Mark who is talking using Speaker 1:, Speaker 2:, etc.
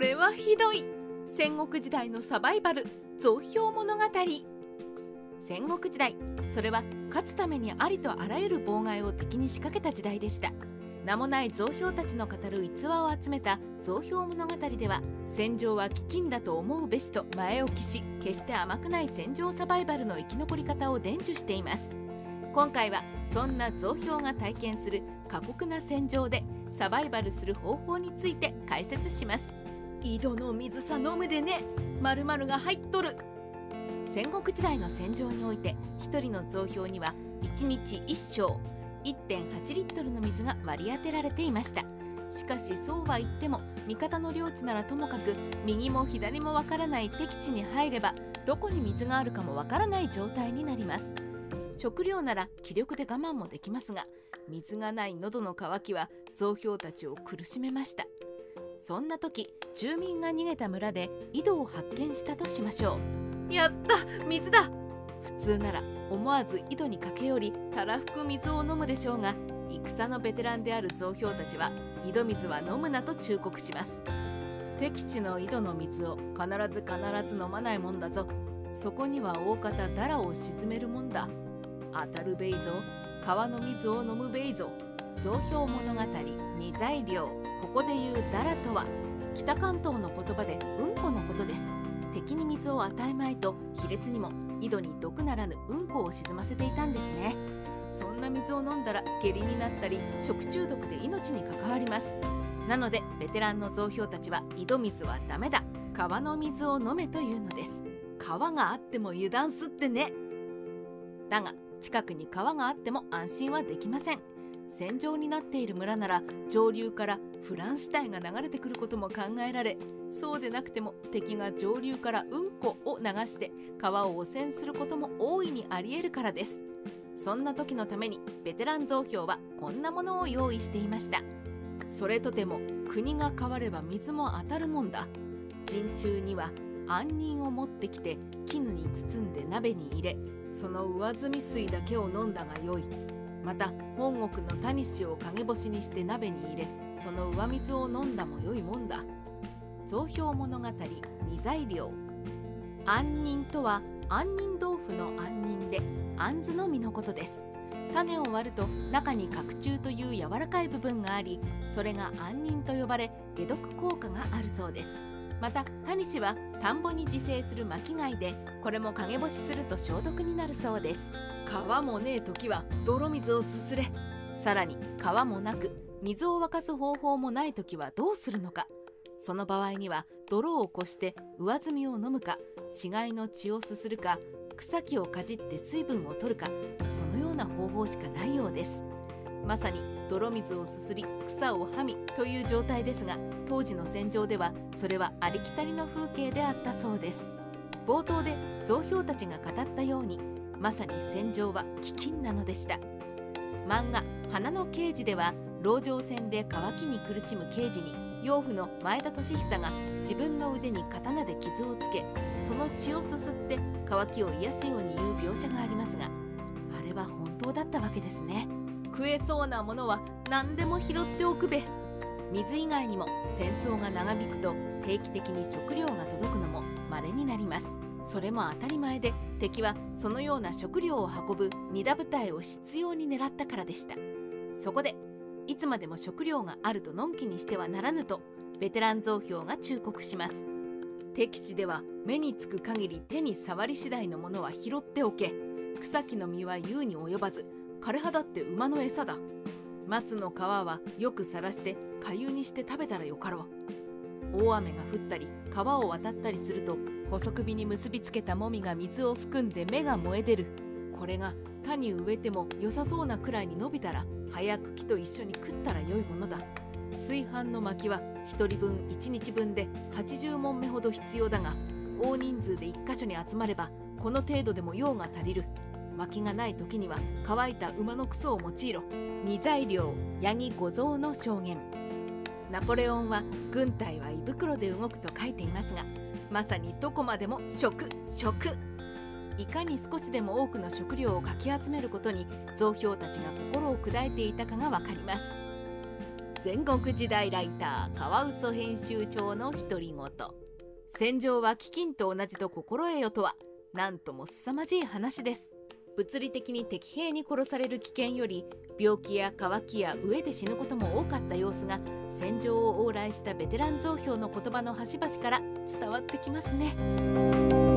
Speaker 1: これはひどい。戦国時代のサバイバル増票物語。戦国時代それは勝つためにありとあらゆる妨害を敵に仕掛けた時代でした。名もない増票たちの語る逸話を集めた増票物語では戦場は飢饉だと思うべしと前置きし決して甘くない戦場サバイバルの生き残り方を伝授しています。今回はそんな増票が体験する過酷な戦場でサバイバルする方法について解説します。井戸の水さ飲むでね。〇〇が入っとる。戦国時代の戦場において1人の増票には1日1升1.8リットルの水が割り当てられていました。しかしそうは言っても味方の領地ならともかく右も左もわからない敵地に入ればどこに水があるかもわからない状態になります。食料なら気力で我慢もできますが水がない喉の渇きは増票たちを苦しめました。そんな時住民が逃げた村で井戸を発見したとしましょう。やった水だ。普通なら思わず井戸に駆け寄りたらふく水を飲むでしょうが戦のベテランである増票たちは井戸水は飲むなと忠告します。敵地の井戸の水を必ず必ず飲まないもんだぞ。そこには大方ダラを沈めるもんだ。当たるべいぞ。川の水を飲むべいぞ増票物語二材料。ここで言うダラとは北関東の言葉でうんこのことです。敵に水を与えまいと卑劣にも井戸に毒ならぬうんこを沈ませていたんですね。そんな水を飲んだら下痢になったり食中毒で命に関わります。なのでベテランの増票たちは井戸水はダメだ。川の水を飲めというのです。川があっても油断すってね。だが近くに川があっても安心はできません。戦場になっている村なら上流からフランス隊が流れてくることも考えられそうでなくても敵が上流からうんこを流して川を汚染することも大いにありえるからです。そんな時のためにベテラン増票はこんなものを用意していました。それとても国が変われば水も当たるもんだ。陣中には杏仁を持ってきて絹に包んで鍋に入れその上澄み水だけを飲んだがよい。また本国のタニシを陰干しにして鍋に入れその上水を飲んだもよいもんだ。増票物語二材料。杏仁とは杏仁豆腐の杏仁で杏子の実のことです。種を割ると中に角柱という柔らかい部分がありそれが杏仁と呼ばれ解毒効果があるそうです。またタニシは田んぼに自生する巻貝でこれも陰干しすると消毒になるそうです。川もねえ時は泥水をすすれ。さらに川もなく水を沸かす方法もない時はどうするのか。その場合には泥をこして上澄みを飲むか死骸の血をすするか草木をかじって水分を取るかそのような方法しかないようです。まさに泥水をすすり草をはみという状態ですが当時の戦場ではそれはありきたりの風景であったそうです。冒頭で増票たちが語ったようにまさに戦場は飢饉なのでした。漫画「花の刑事」では籠城戦で渇きに苦しむ刑事に養父の前田利久が自分の腕に刀で傷をつけその血をすすって渇きを癒すように言う描写がありますがあれは本当だったわけですね。食えそうなものは何でも拾っておくべ。水以外にも戦争が長引くと定期的に食料が届くのも稀になります。それも当たり前で敵はそのような食料を運ぶ荷田部隊を執拗に狙ったからでした。そこでいつまでも食料があるとのんきにしてはならぬとベテラン増票が忠告します。敵地では目につく限り手に触り次第のものは拾っておけ草木の実は優に及ばず枯葉だって馬の餌だ。松の皮はよくさらしてかゆにして食べたらよかろう。大雨が降ったり川を渡ったりすると細首に結びつけたもみが水を含んで芽が燃え出る。これが田に植えても良さそうなくらいに伸びたら早く木と一緒に食ったら良いものだ。炊飯の薪は1人分1日分で80問目ほど必要だが大人数で1箇所に集まればこの程度でも用が足りる。薪がない時には乾いた馬のクソを用いろ。二材料ヤギ五蔵の証言。ナポレオンは軍隊は胃袋で動くと書いていますがまさにどこまでも食食。いかに少しでも多くの食料をかき集めることに増票たちが心を砕いていたかがわかります。戦国時代ライターカワウソ編集長の独り言。戦場は飢饉と同じと心得よとはなんとも凄まじい話です。物理的に敵兵に殺される危険より病気や渇きや飢えで死ぬことも多かった様子が戦場を往来したベテラン増票の言葉の端々から伝わってきますね。